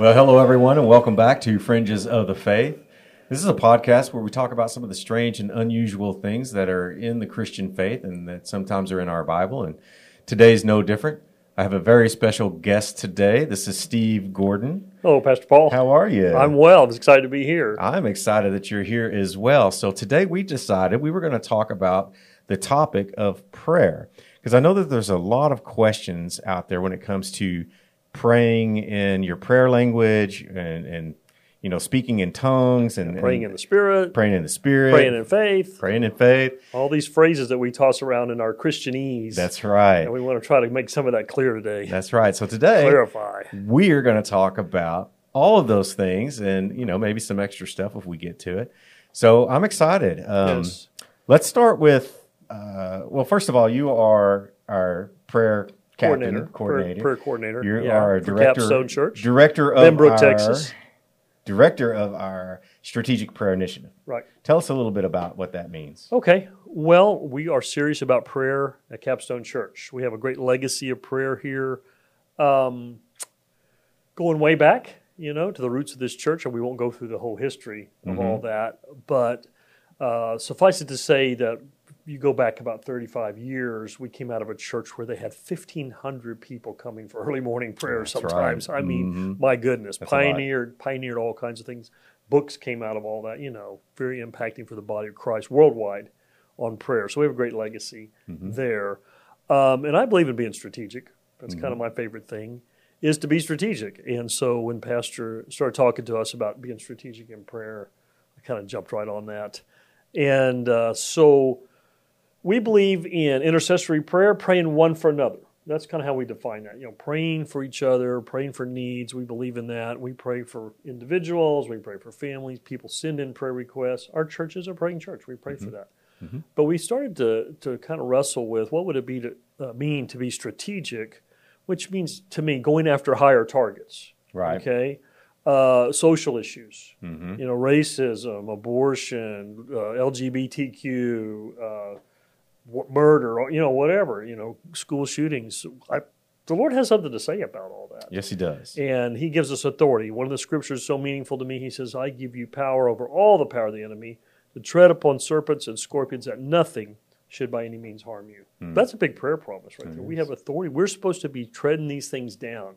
Well, hello, everyone, and welcome back to Fringes of the Faith. This is a podcast where we talk about some of the strange and unusual things that are in the Christian faith and that sometimes are in our Bible. And today's no different. I have a very special guest today. This is Steve Gordon. Hello, Pastor Paul. How are you? I'm well. I'm excited to be here. I'm excited that you're here as well. So today we decided we were going to talk about the topic of prayer because I know that there's a lot of questions out there when it comes to praying in your prayer language and, and you know speaking in tongues and praying and in the Spirit, praying in the spirit, praying in faith, praying in faith. all these phrases that we toss around in our Christianese. That's right. and we want to try to make some of that clear today. That's right. So today Clarify. we are going to talk about all of those things and you know maybe some extra stuff if we get to it. So I'm excited. Um, Yes. Let's start with uh, well, first of all, you are our prayer Coordinator, coordinator. prayer, prayer coordinator. You yeah, are director, Capstone Church, director of Benbrook, our, Texas. director of our strategic prayer initiative. Right. Tell us a little bit about what that means. Okay. Well, we are serious about prayer at Capstone Church. We have a great legacy of prayer here, um, going way back, you know, to the roots of this church, and we won't go through the whole history of all that. But uh, suffice it to say that you go back about 35 years, we came out of a church where they had 1,500 people coming for early morning prayer That's right. sometimes. I mean, my goodness, lot. pioneered, pioneered all kinds of things. Books came out of all that, you know, very impacting for the body of Christ worldwide on prayer. So we have a great legacy there. Um, and I believe in being strategic. That's kind of my favorite thing is to be strategic. And so when Pastor started talking to us about being strategic in prayer, I kind of jumped right on that. And uh, so we believe in intercessory prayer, praying one for another. That's kind of how we define that. You know, praying for each other, praying for needs. We believe in that. We pray for individuals. We pray for families. People send in prayer requests. Our church is a praying church. We pray for that. But we started to to kind of wrestle with what would it be to uh, mean to be strategic, which means to me going after higher targets. Right. Okay. Uh, social issues, Mm-hmm. you know, racism, abortion, uh, LGBTQ, murder, you know, whatever, you know, school shootings. I, the Lord has something to say about all that. Yes, he does. And He gives us authority. One of the scriptures so meaningful to me. He says, "I give you power over all the power of the enemy to tread upon serpents and scorpions, that nothing should by any means harm you." That's a big prayer promise right there. We have authority. We're supposed to be treading these things down.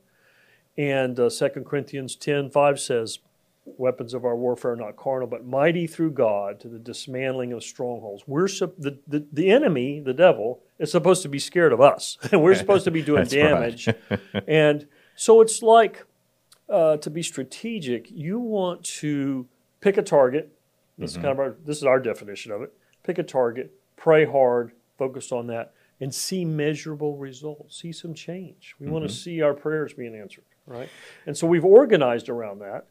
And uh, 2 Corinthians ten five says, "Weapons of our warfare are not carnal, but mighty through God to the dismantling of strongholds." We're the, the the enemy, the devil, is supposed to be scared of us, and we're supposed to be doing damage. and so it's like uh, to be strategic. You want to pick a target. This is kind of our this is our definition of it. Pick a target, pray hard, focus on that, and see measurable results. See some change. We want to see our prayers being answered, right? And so we've organized around that,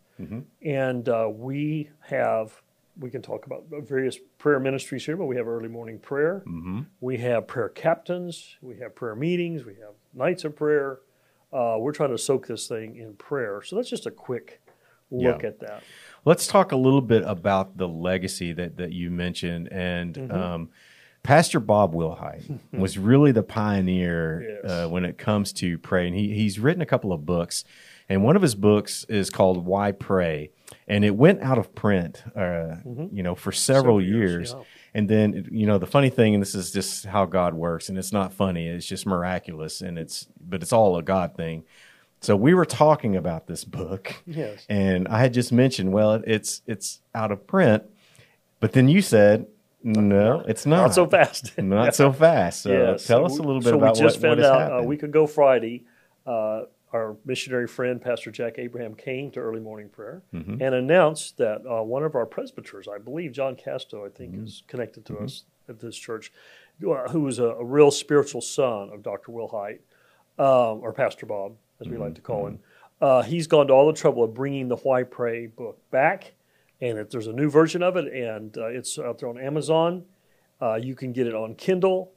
and uh, we have. We can talk about various prayer ministries here, but we have early morning prayer. We have prayer captains. We have prayer meetings. We have nights of prayer. Uh, we're trying to soak this thing in prayer. So that's just a quick look Yeah. at that. Let's talk a little bit about the legacy that, that you mentioned. And Mm-hmm. um, Pastor Bob Wilhite was really the pioneer Yes. uh, when it comes to praying. He, he's written a couple of books, and one of his books is called Why Pray. And it went out of print, uh, you know, for several, Mm-hmm. Several years, years. yeah. And then, you know, the funny thing, and this is just how God works, and it's not funny, it's just miraculous, and it's, but it's all a God thing. So we were talking about this book, Yes. and I had just mentioned, well, it's it's out of print, but then you said, no, it's not. Not so fast. Not so fast. So Yes. tell us a little bit so about we just what, what found has out a week ago Friday. Uh, our missionary friend, Pastor Jack Abraham, came to early morning prayer Mm-hmm. and announced that uh, one of our presbyters, I believe John Casto, I think, Mm-hmm. is connected to us at this church, uh, who was a, a real spiritual son of Dr. Wilhite, um, or Pastor Bob, as we Mm-hmm. like to call him. Uh, he's gone to all the trouble of bringing the Why Pray book back, and if there's a new version of it, and uh, it's out there on Amazon. Uh, you can get it on Kindle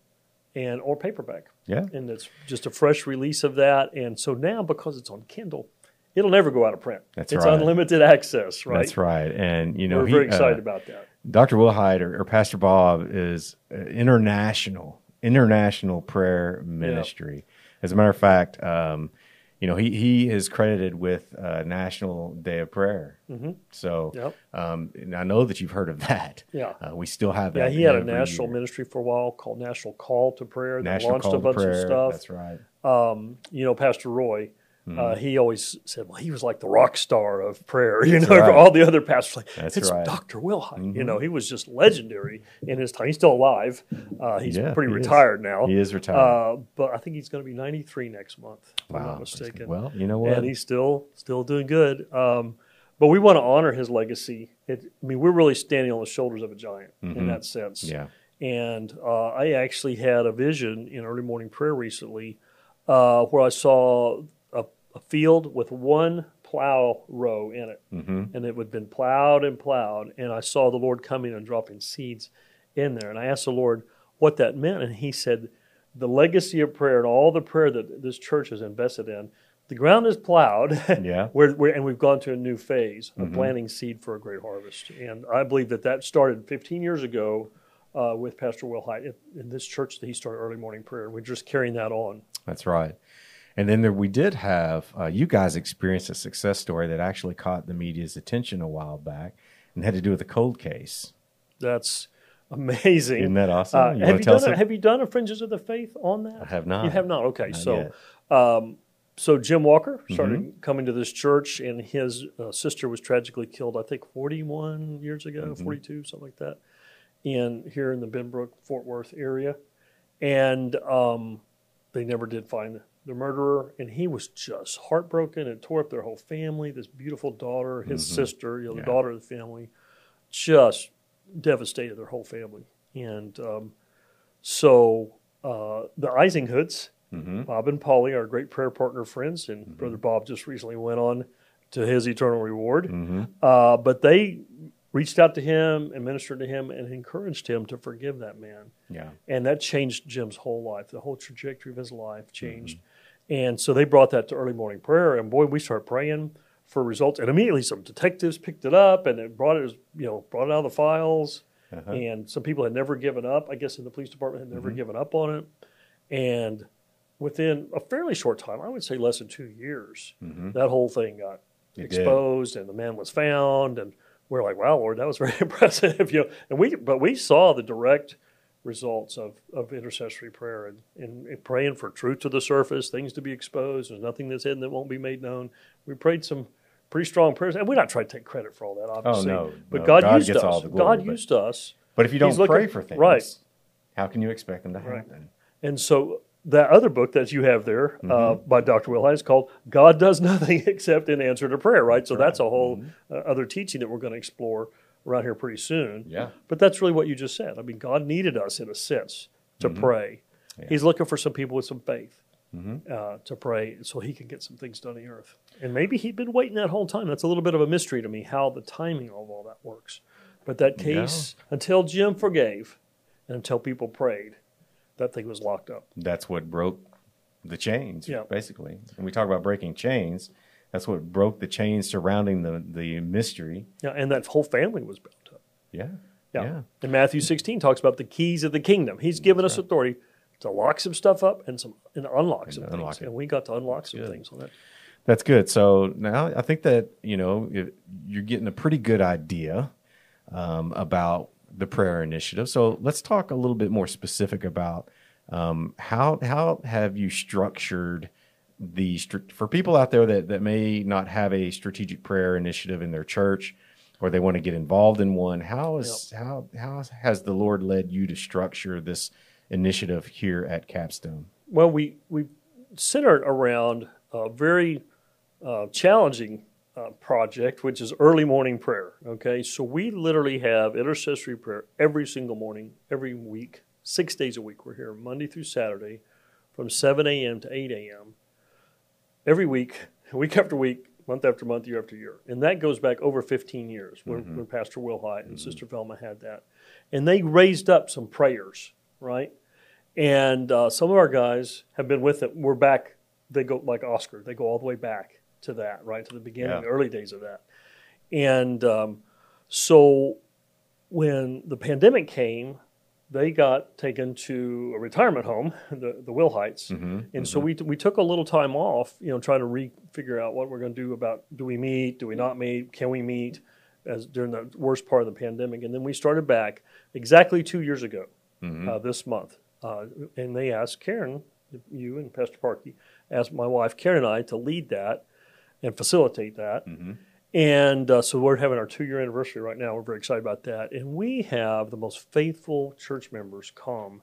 and or paperback yeah. and it's just a fresh release of that. And so now, because it's on Kindle, it'll never go out of print. That's it's right. unlimited access, right? That's right. And, you know, We're he, very excited uh, about that. Dr. Wilhite or, or Pastor Bob is uh, international, international prayer ministry. As a matter of fact, um, you know, he, he is credited with uh, National Day of Prayer. Mm-hmm. So, Yep. um, and I know that you've heard of that. Yeah. Uh, we still have Yeah, that. he had a national year. ministry for a while called National Call to Prayer that National launched Call a to bunch Prayer. of stuff. That's right. um, you know, Pastor Roy, Mm-hmm. uh, he always said, well, he was like the rock star of prayer. You know, right. all the other pastors like, That's it's right. Mm-hmm. Dr. Wilhite. You know, he was just legendary in his time. He's still alive. Uh, he's Yeah, pretty he is. retired now. He is retired. Uh, but I think he's going to be 93 next month, if I'm Wow. not mistaken. Well, you know what? and he's still still doing good. Um, but we want to honor his legacy. It, I mean, we're really standing on the shoulders of a giant in that sense. yeah. And uh, I actually had a vision in early morning prayer recently uh, where I saw a, field with one plow row in it. Mm-hmm. And it had been plowed and plowed. And I saw the Lord coming and dropping seeds in there. And I asked the Lord what that meant. And He said, The legacy of prayer and all the prayer that this church has invested in, the ground is plowed. Yeah. We're, we're, and we've gone to a new phase of planting seed for a great harvest. And I believe that that started 15 years ago uh, with Pastor Wilhite in, in this church that he started early morning prayer. We're just carrying that on. That's right. And then there, we did have uh, you guys experienced a success story that actually caught the media's attention a while back and had to do with a cold case. That's amazing. Isn't that awesome? Uh, You have, you done a, have you done a Fringes of the Faith on that? I have not. You have not. Okay, Not so um, so Jim Walker started Mm-hmm. coming to this church, and his uh, sister was tragically killed. I think 41 years ago, Mm-hmm. 42, something like that, in here in the Benbrook Fort Worth area, and um, they never did find the murderer. And he was just heartbroken. and tore up their whole family. This beautiful daughter, his sister, you know, the Mm-hmm. Yeah. daughter of the family, just devastated their whole family. And um, so uh, the Eisinghoods, Mm-hmm. Bob and Polly, our great prayer partner friends, and Brother Bob just recently went on to his eternal reward. Mm-hmm. Uh, but they reached out to him and ministered to him and encouraged him to forgive that man. Yeah. And that changed Jim's whole life. The whole trajectory of his life changed. And so they brought that to early morning prayer. And boy, we started praying for results. And immediately some detectives picked it up and it brought it, you know, brought it out of the files. Uh-huh. And some people had never given up. I guess in the police department had never Mm-hmm. given up on it. And within a fairly short time, I would say less than two years, that whole thing got Mm-hmm. It did. exposed and the man was found. And we're like, wow, Lord, that was very impressive. You know, and we, but we saw the direct results of, of intercessory prayer and, and, and praying for truth to the surface, things to be exposed. There's nothing that's hidden that won't be made known. We prayed some pretty strong prayers, and we're not trying to take credit for all that, obviously. Oh, no, but no. God, God used gets us. all the God glory, but- used us. But if you don't looking- pray for things, right. how can you expect them to happen? And so that other book that you have there uh, Mm-hmm. by Dr. Wilhite is called God Does Nothing Except in Answer to Prayer, right? so that's a whole Mm-hmm. uh, other teaching that we're going to explore around here pretty soon. Yeah. But that's really what you just said. I mean, God needed us in a sense to Mm-hmm. pray. He's looking for some people with some faith uh, to pray so he can get some things done on the earth. And maybe he'd been waiting that whole time. That's a little bit of a mystery to me how the timing of all that works. But that case, until Jim forgave and until people prayed, that thing was locked up. That's what broke the chains, Yeah. basically. When we talk about breaking chains, that's what broke the chains surrounding the, the mystery. Yeah, and that whole family was bound up. Yeah. Yeah. Yeah. And Matthew 16 talks about the keys of the kingdom. He's given us authority to lock some stuff up and some and unlock some unlock things. it. And we got to unlock some good. things on that. That's good. So now I think that you know you're getting a pretty good idea um, about the prayer initiative. So let's talk a little bit more specific about um, how how have you structured the for people out there that that may not have a strategic prayer initiative in their church or they want to get involved in one. How is how how has the Lord led you to structure this initiative here at Capstone? Well, we we centered around a very uh, challenging uh, project, which is early morning prayer. Okay, so we literally have intercessory prayer every single morning, every week, six days a week. We're here Monday through Saturday, from seven a.m. to eight a.m. Every week, week after week, month after month, year after year, and that goes back over fifteen years when, when Pastor Wilhite and Sister Velma had that, and they raised up some prayers, right? And uh, some of our guys have been with it. We're back. They go like Oscar. They go all the way back to that, right to the beginning, Yeah. the early days of that. And um, so when the pandemic came, they got taken to a retirement home, the the Heights, Mm-hmm. and so we we took a little time off, you know, trying to re figure out what we're going to do about do we meet, do we not meet, can we meet, as during the worst part of the pandemic, and then we started back exactly two years ago, Mm-hmm. uh, this month, uh, and they asked Karen, you and Pastor Parkey, asked my wife Karen and I to lead that and facilitate that. Mm-hmm. And uh, so we're having our two year anniversary right now. We're very excited about that. And we have the most faithful church members come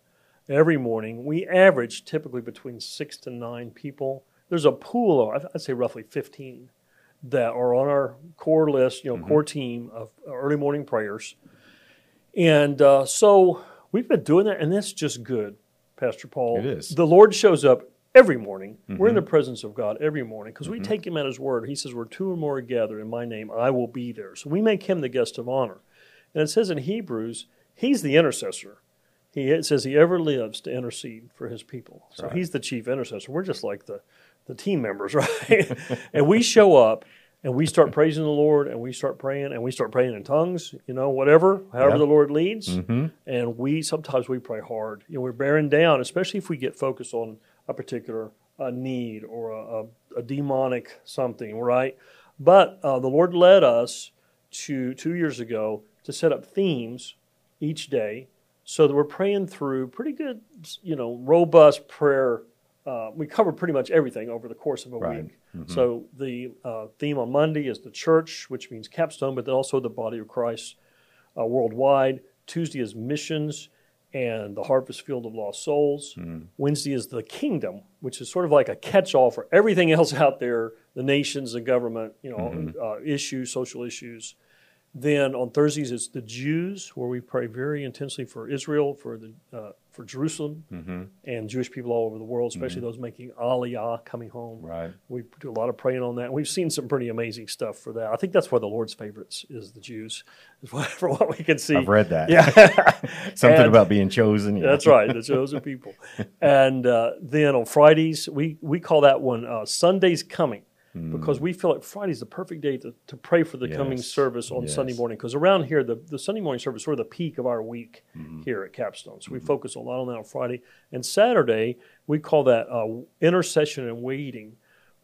every morning. We average typically between six to nine people. There's a pool of, I'd say roughly 15 that are on our core list, you know, core team of early morning prayers. And uh, so we've been doing that, and that's just good, Pastor Paul. It is. The Lord shows up every morning. We're in the presence of God every morning because we take Him at His word. He says, Where two or more are gathered in my name, I will be there. So we make Him the guest of honor. And it says in Hebrews, He's the intercessor. He it says He ever lives to intercede for His people. So Right. He's the chief intercessor. We're just like the, the team members, right? and we show up and we start praising the Lord and we start praying and we start praying in tongues, you know, whatever, however Yep. the Lord leads. Mm-hmm. And we sometimes we pray hard. You know, we're bearing down, especially if we get focused on a particular uh, need or a, a, a demonic something, right? But uh, the Lord led us to two years ago to set up themes each day, so that we're praying through pretty good, you know, robust prayer. Uh, we cover pretty much everything over the course of a Right. week. So the uh, theme on Monday is the church, which means capstone, but then also the body of Christ uh, worldwide. Tuesday is missions and the harvest field of lost souls. Wednesday is the kingdom, which is sort of like a catch-all for everything else out there, the nations, the government, you know, uh, issues, social issues. Then on Thursdays it's the Jews, where we pray very intensely for Israel, for the uh, for Jerusalem, Mm-hmm. and Jewish people all over the world, especially those making Aliyah coming home. Right. We do a lot of praying on that. We've seen some pretty amazing stuff for that. I think that's why the Lord's favorites is the Jews, is what- from what we can see. I've read that. Yeah, Something And- about being chosen. yeah. that's right, the chosen people. And uh, then on Fridays, we we call that one uh, Sundays coming. Because we feel like Friday's the perfect day to, to pray for the coming service on Yes. Sunday morning. Because around here, the, the Sunday morning service is sort of the peak of our week Mm-hmm. here at Capstone. So we focus a lot on that on Friday. And Saturday, we call that uh, intercession and waiting,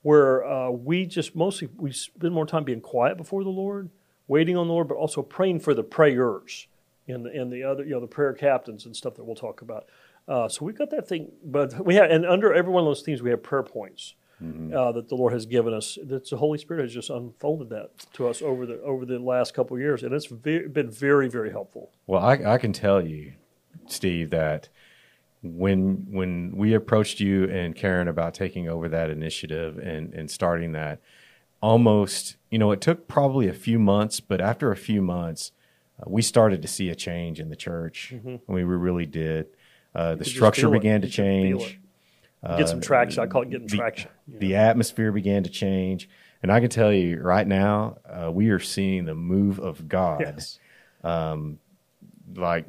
where uh, we just mostly we spend more time being quiet before the Lord, waiting on the Lord, but also praying for the prayers and the, and the other you know the prayer captains and stuff that we'll talk about. Uh, so we've got that thing, but we have and under every one of those themes we have prayer points uh, that the Lord has given us. That the Holy Spirit has just unfolded that to us over the over the last couple of years, and it's ve- been very very helpful. Well, I, I can tell you, Steve, that when when we approached you and Karen about taking over that initiative and, and starting that, almost, you know, it took probably a few months, but after a few months, uh, we started to see a change in the church. I mean, we really did. Uh, the structure feel it. began to You change. Get some traction. I call it getting the- traction. The know. atmosphere began to change. And I can tell you right now, uh, we are seeing the move of God Yes. like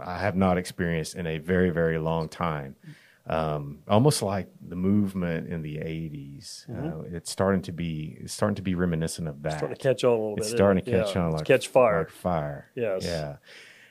I have not experienced in a very, very long time. Um, almost like the movement in the 80s. Uh, it's starting to be it's starting to be reminiscent of that. Mm-hmm. Starting to catch on a little bit. it's starting it? to catch Yeah, on it's like catch fire. like fire. Yes. Yeah.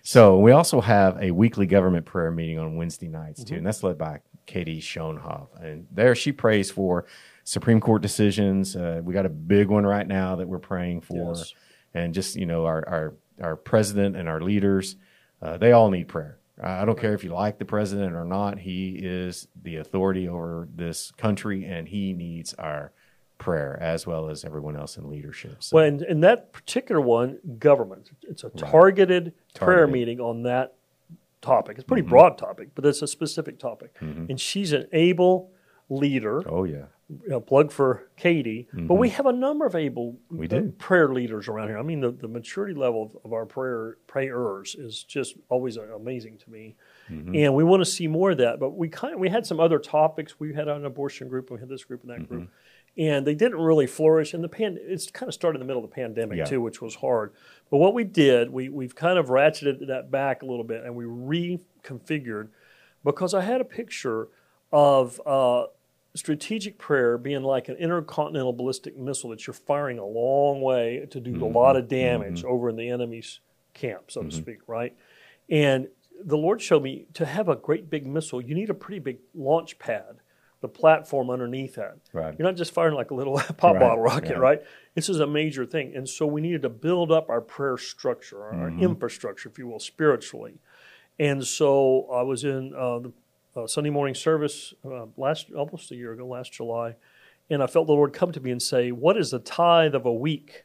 So we also have a weekly government prayer meeting on Wednesday nights Mm-hmm. too, and that's led by Katie Schoenhoff. And there she prays for Supreme Court decisions. Uh, we got a big one right now that we're praying for, Yes. and just you know our our our president and our leaders, uh, they all need prayer. I don't care if you like the president or not. He is the authority over this country, and he needs our prayer as well as everyone else in leadership. So, Well, and, and that particular one, government, it's a targeted, prayer Targeted. meeting on that topic. It's a pretty mm-hmm. broad topic, but it's a specific topic. Mm-hmm. And she's an able leader, oh yeah, you know, plug for Katie. But we mm-hmm. have a number of able We uh, do. prayer leaders around here. I mean, the, the maturity level of, of our prayer prayers is just always amazing to me. And we want to see more of that. But we kind we had some other topics. We had an abortion group, we had this group and that group. And they didn't really flourish. And the pan, it's kind of started in the middle of the pandemic Yeah. too, which was hard. But what we did, we we've kind of ratcheted that back a little bit, and we reconfigured because I had a picture of uh, strategic prayer being like an intercontinental ballistic missile that you're firing a long way to do a mm-hmm. lot of damage mm-hmm. over in the enemy's camp, so to mm-hmm. speak, right? And the Lord showed me to have a great big missile, you need a pretty big launch pad, the platform underneath that. Right. You're not just firing like a little pop Right, bottle rocket, yeah. right? This is a major thing. And so we needed to build up our prayer structure, our, Mm-hmm. infrastructure, if you will, spiritually. And so I was in uh, the uh, Sunday morning service uh, last almost a year ago, last July, and I felt the Lord come to me and say, "What is the tithe of a week?"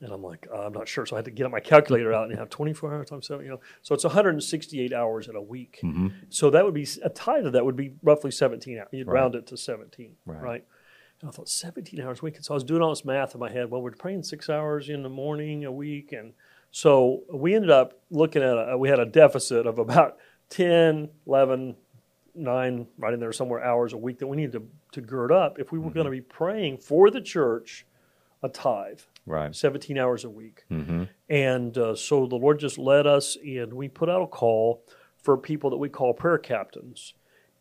And I'm like, uh, I'm not sure. So I had to get my calculator out and have 24 hours times seven, you know. So it's 168 hours in a week. Mm-hmm. So that would be a tithe of that would be roughly 17 hours. You'd Right. round it to 17, Right. right? And I thought 17 hours a week. And so I was doing all this math in my head. Well, we're praying six hours in the morning a week, and so we ended up looking at a, we had a deficit of about 10, 11, nine, right in there somewhere hours a week that we needed to, to gird up if we were going to be praying for the church a tithe. Right. 17 hours a week. Mm-hmm. And uh, so the Lord just led us, and we put out a call for people that we call prayer captains.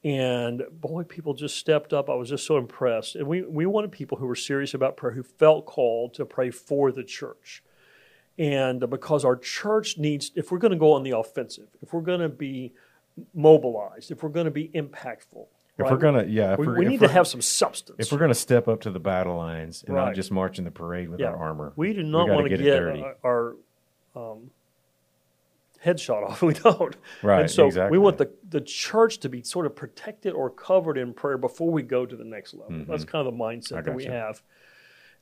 And boy, people just stepped up. I was just so impressed. And we, we wanted people who were serious about prayer, who felt called to pray for the church. And because our church needs, if we're going to go on the offensive, if we're going to be mobilized, if we're going to be impactful, If right, we're gonna, yeah, if we, we're, we need to have some substance. if we're gonna step up to the battle lines and not just march in the parade with Yeah. our armor, We do not want to get get, our, our um, head shot off. We don't. Right, And so exactly. we want the, the church to be sort of protected or covered in prayer before we go to the next level. That's kind of the mindset Mm-hmm. That we have.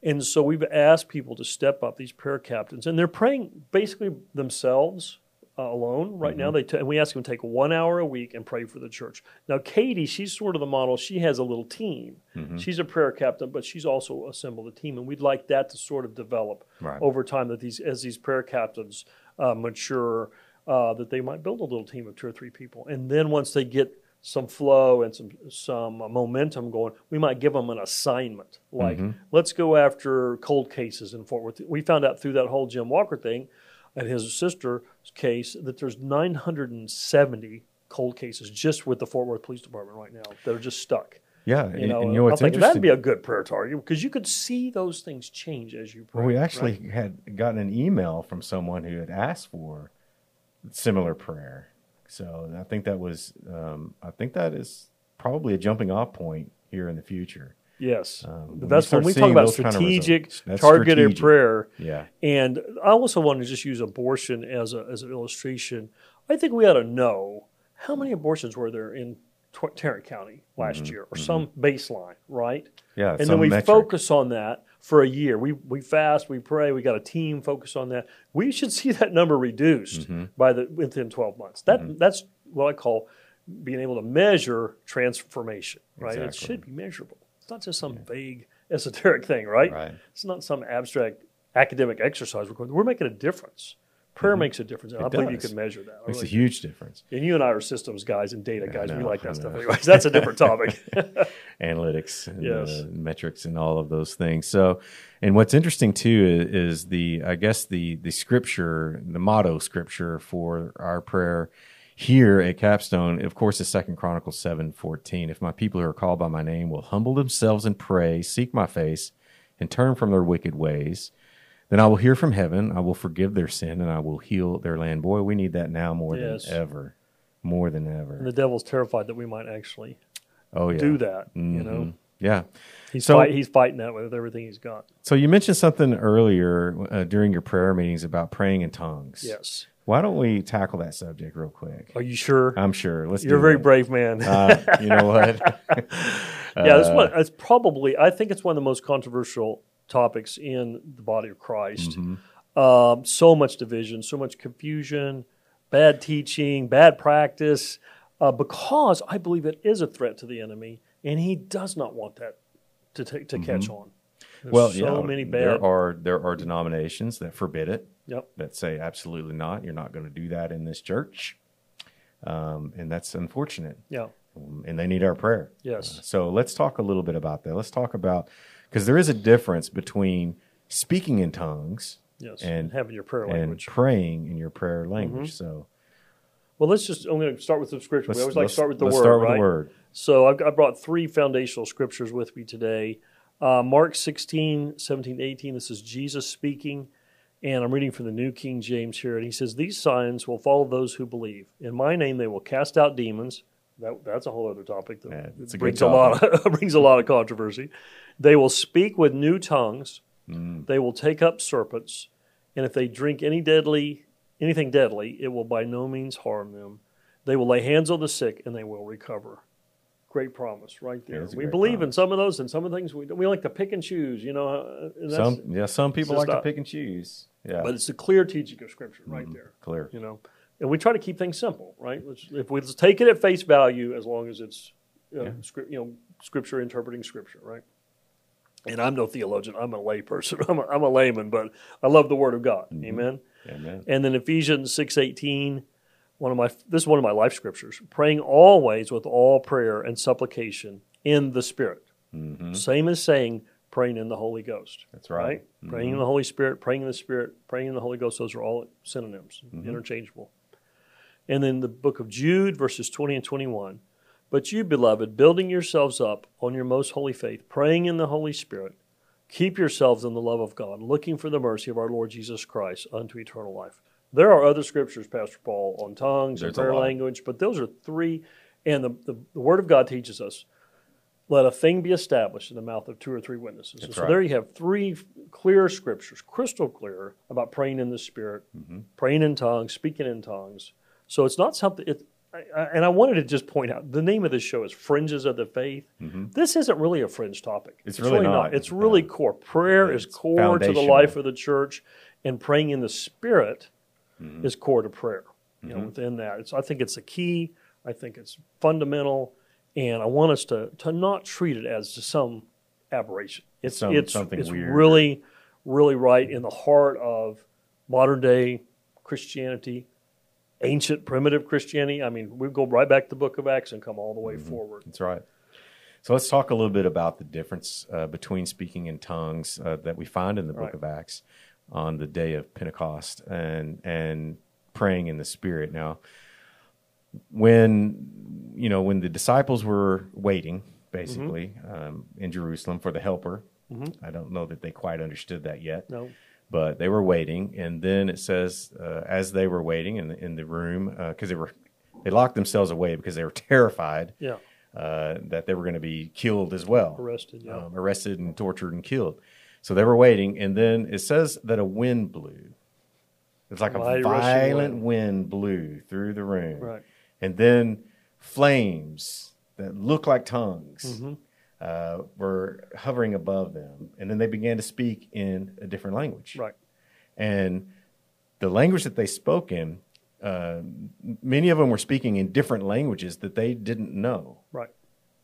And so we've asked people to step up, these prayer captains, and they're praying basically themselves uh, alone right now. Mm-hmm. They t- and we ask them to take one hour a week and pray for the church. Now, Katie, she's sort of the model. She has a little team. Mm-hmm. She's a prayer captain, but she's also assembled a team, and we'd like that to sort of develop Right. over time. That these as these prayer captains uh, mature, uh, that they might build a little team of two or three people, and then once they get some flow and some some momentum going, we might give them an assignment. Like, let's go after cold cases in Fort Worth. We found out through that whole Jim Walker thing, and his sister's case, that there's 970 cold cases just with the Fort Worth Police Department right now that are just stuck. yeah, You and, know, and you know I'm what's thinking interesting? that'd be a good prayer target because you could see those things change as you pray. Well, we actually right? had gotten an email from someone who had asked for similar prayer. So I think that was, um, I think that is probably a jumping off point here in the future. Yes, Um, when that's when we talk about those kind of strategic, targeted strategic. prayer. Yeah. And I also want to just use abortion as a, as an illustration. I think we ought to know how many abortions were there in Tarrant County last year, or some baseline, right? Yeah. and then we metric. focus on that for a year. We we fast, we pray, we got a team focus on that. We should see that number reduced Mm-hmm. by the within 12 months. That that's what I call being able to measure transformation, right? It should be measurable. It's not just some vague esoteric thing, right? Right. It's not some abstract academic exercise. We're, going, we're making a difference. Prayer makes a difference, and I believe you can measure that. I Makes a huge difference. and you and I are systems guys and data guys. we like that stuff. Anyways, that's a different topic. analytics and Yes. uh, metrics and all of those things. So, and what's interesting too is, is the I guess the the scripture, the motto scripture for our prayer here at Capstone, of course, is Second Chronicles seven fourteen. If my people who are called by my name will humble themselves and pray, seek my face, and turn from their wicked ways. Then I will hear from heaven. I will forgive their sin and I will heal their land. Boy, we need that now more Yes. than ever. More than ever. and the devil's terrified that we might actually oh yeah. do that. You know. Yeah. he's So- fight, he's fighting that with everything he's got. So you mentioned something earlier uh, during your prayer meetings about praying in tongues. Yes. Why don't we tackle that subject real quick? Are you sure? I'm sure. Let's. You're a very that. brave man. Uh, you know what? yeah, it's uh, one. It's probably. I think it's one of the most controversial topics in the body of Christ. Mm-hmm. Um, so much division, so much confusion, bad teaching, bad practice. Uh, because I believe it is a threat to the enemy, and he does not want that to take to catch on. There's Mm-hmm. well, so yeah, many bad. there are there are denominations that forbid it. Yep. That say absolutely not. You're not going to do that in this church, um, and that's unfortunate. Yeah. Um, and they need our prayer. Yes. So let's talk a little bit about that. Let's talk about because there is a difference between speaking in tongues Yes. and having your prayer language. and praying in your prayer language. So Well, let's just. I'm going to start with the scripture. let's, we always like to start with the let's word, start with right? the word. So I've, I brought three foundational scriptures with me today. Uh, Mark 16, 17, 18. This is Jesus speaking. And I'm reading from the New King James here, and he says, These signs will follow those who believe. In my name they will cast out demons. That, that's a whole other topic that Yeah, it's a brings a lot of, brings a lot of controversy. They will speak with new tongues. Mm. They will take up serpents, and if they drink any deadly anything deadly, it will by no means harm them. They will lay hands on the sick, and they will recover. Great promise, right there. we believe in some of those, and some of the things we we like to pick and choose. You know, Some yeah, some people like to pick and choose. Yeah, but it's a clear teaching of Scripture right Mhm. there. clear. You know, and we try to keep things simple, right? Let's, if we let's take it at face value, as long as it's uh, Yeah. script, you know, Scripture interpreting Scripture, right? And I'm no theologian; I'm a layperson. I'm a, I'm a layman, but I love the Word of God. Mhm. Amen. Amen. And then Ephesians six eighteen, one of my this is one of my life scriptures. Praying always with all prayer and supplication in the Spirit. hmm Same as saying praying in the Holy Ghost. That's right. Praying in the Holy Spirit, praying in the Spirit, praying in the Holy Ghost. Those are all synonyms, Mhm. interchangeable. And then the book of Jude, verses twenty and twenty-one. But you, beloved, building yourselves up on your most holy faith, praying in the Holy Spirit, keep yourselves in the love of God, looking for the mercy of our Lord Jesus Christ unto eternal life. There are other scriptures, Pastor Paul, on tongues There's and prayer language, but those are three. And the, the, the Word of God teaches us let a thing be established in the mouth of two or three witnesses. That's so right. there you have three clear scriptures, crystal clear, about praying in the Spirit, hmm praying in tongues, speaking in tongues. So it's not something. It, I, I, and I wanted to just point out the name of this show is Fringes of the Faith. hmm This isn't really a fringe topic. It's really not. It's really No. core. Prayer is core to the life of the church, and praying in the Spirit Mhm. is core to prayer. You know, Mhm. within that, it's, I think it's a key. I think it's fundamental, and I want us to to not treat it as just some aberration. It's Some- it's something it's weird. really really right in the heart of modern day Christianity, ancient primitive Christianity. I mean, we go right back to the Book of Acts and come all the way Mm-hmm. forward. That's right. So let's talk a little bit about the difference uh, between speaking in tongues uh, that we find in the Book Right. of Acts on the day of Pentecost and and praying in the Spirit. Now, when you know when the disciples were waiting, basically um, in Jerusalem for the Helper, Mhm. I don't know that they quite understood that yet. No, but they were waiting and then it says uh, as they were waiting in the, in the room because they were they locked themselves away because they were terrified yeah, uh, that they were going to be killed as well arrested. Yeah, um, arrested and tortured and killed so they were waiting and then it says that a wind blew it's like a violent wind. wind blew through the room right. and then flames that looked like tongues Mhm. uh, were hovering above them, and then they began to speak in a different language. Right. And the language that they spoke in, uh, many of them were speaking in different languages that they didn't know. Right.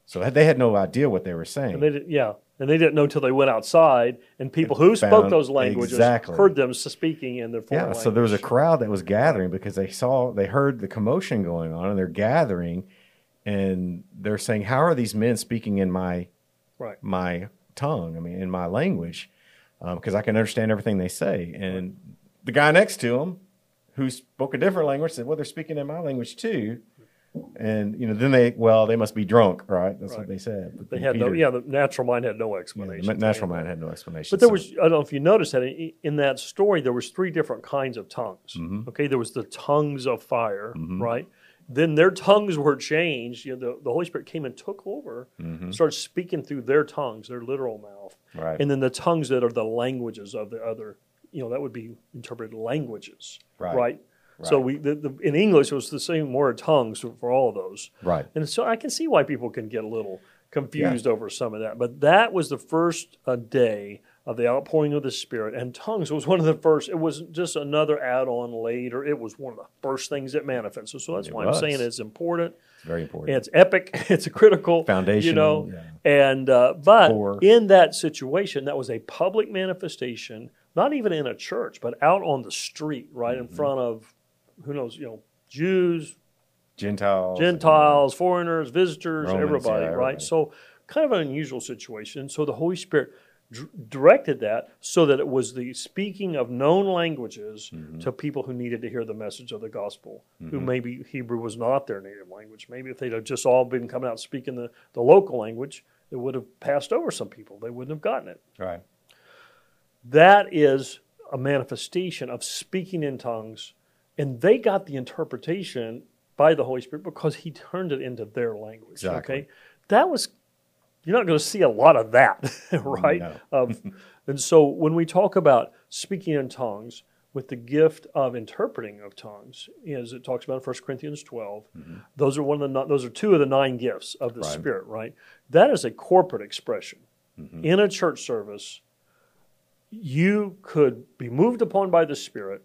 So they had no idea what they were saying. Did, yeah, and they didn't know until they went outside, and people who spoke those languages exactly. heard them speaking in their foreign yeah, language. so there was a crowd that was gathering because they saw, they heard the commotion going on, and they're gathering, and they're saying, "How are these men speaking in my right. my tongue, I mean, in my language, um, because I can understand everything they say. And the guy next to him, who spoke a different language, said, "Well, they're speaking in my language too." And you know, then they, well, they must be drunk, right? That's Right. what they said. But They had no, yeah, the natural mind had no yeah, explanation. the natural mind had no explanation. But there So- was, I don't know if you noticed that in, that story, there was three different kinds of tongues. Mhm. Okay, there was the tongues of fire, Mhm. right? Then their tongues were changed. You know, the, the Holy Spirit came and took over, Mhm. started speaking through their tongues, their literal mouth, right, and then the tongues that are the languages of the other. You know, that would be interpreted languages, right, right? So we the, the, in English it was the same word tongues for all of those. right. And so I can see why people can get a little confused over some of that. But that was the first uh, day of the outpouring of the Spirit, and tongues was one of the first. It was just another add-on later. It was one of the first things that manifested. So that's It why was. I'm saying it's important. It's very important. It's epic. It's a critical Foundation, You know, yeah. and uh, but Core. in that situation, that was a public manifestation, not even in a church, but out on the street, right Mm-hmm. in front of who knows, you know, Jews, Gentiles, Gentiles, foreigners, visitors, Romans, everybody, yeah, right? So, kind of an unusual situation. So, the Holy Spirit dr- directed that so that it was the speaking of known languages Mm-hmm. to people who needed to hear the message of the gospel, who Mhm. maybe Hebrew was not their native language. Maybe if they'd have just all been coming out speaking the, the local language, it would have passed over some people. They wouldn't have gotten it. right, That is a manifestation of speaking in tongues, and they got the interpretation by the Holy Spirit because He turned it into their language. Exactly. Okay, that was you're not going to see a lot of that, right? No. Of- and so when we talk about speaking in tongues with the gift of interpreting of tongues, as it talks about in 1 Corinthians 12, mm-hmm. those are one of the those are two of the nine gifts of the Right. Spirit, right? That is a corporate expression. Mm-hmm. In a church service, you could be moved upon by the Spirit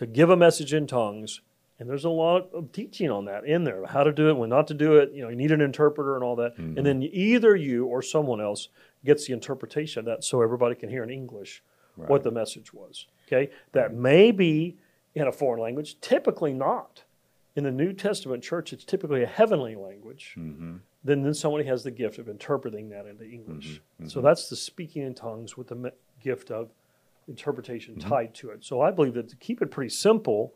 to give a message in tongues, and there's a lot of teaching on that in there, how to do it, when not to do it. You know, you need an interpreter and all that, and mm-hmm. then either you or someone else gets the interpretation of that, so everybody can hear in English what the message was. Okay, that may be in a foreign language, typically not. In the New Testament church, it's typically a heavenly language. Mm-hmm. Then, then somebody has the gift of interpreting that into English. Mm-hmm. So that's the speaking in tongues with the me- gift of interpretation tied to it. So I believe that to keep it pretty simple,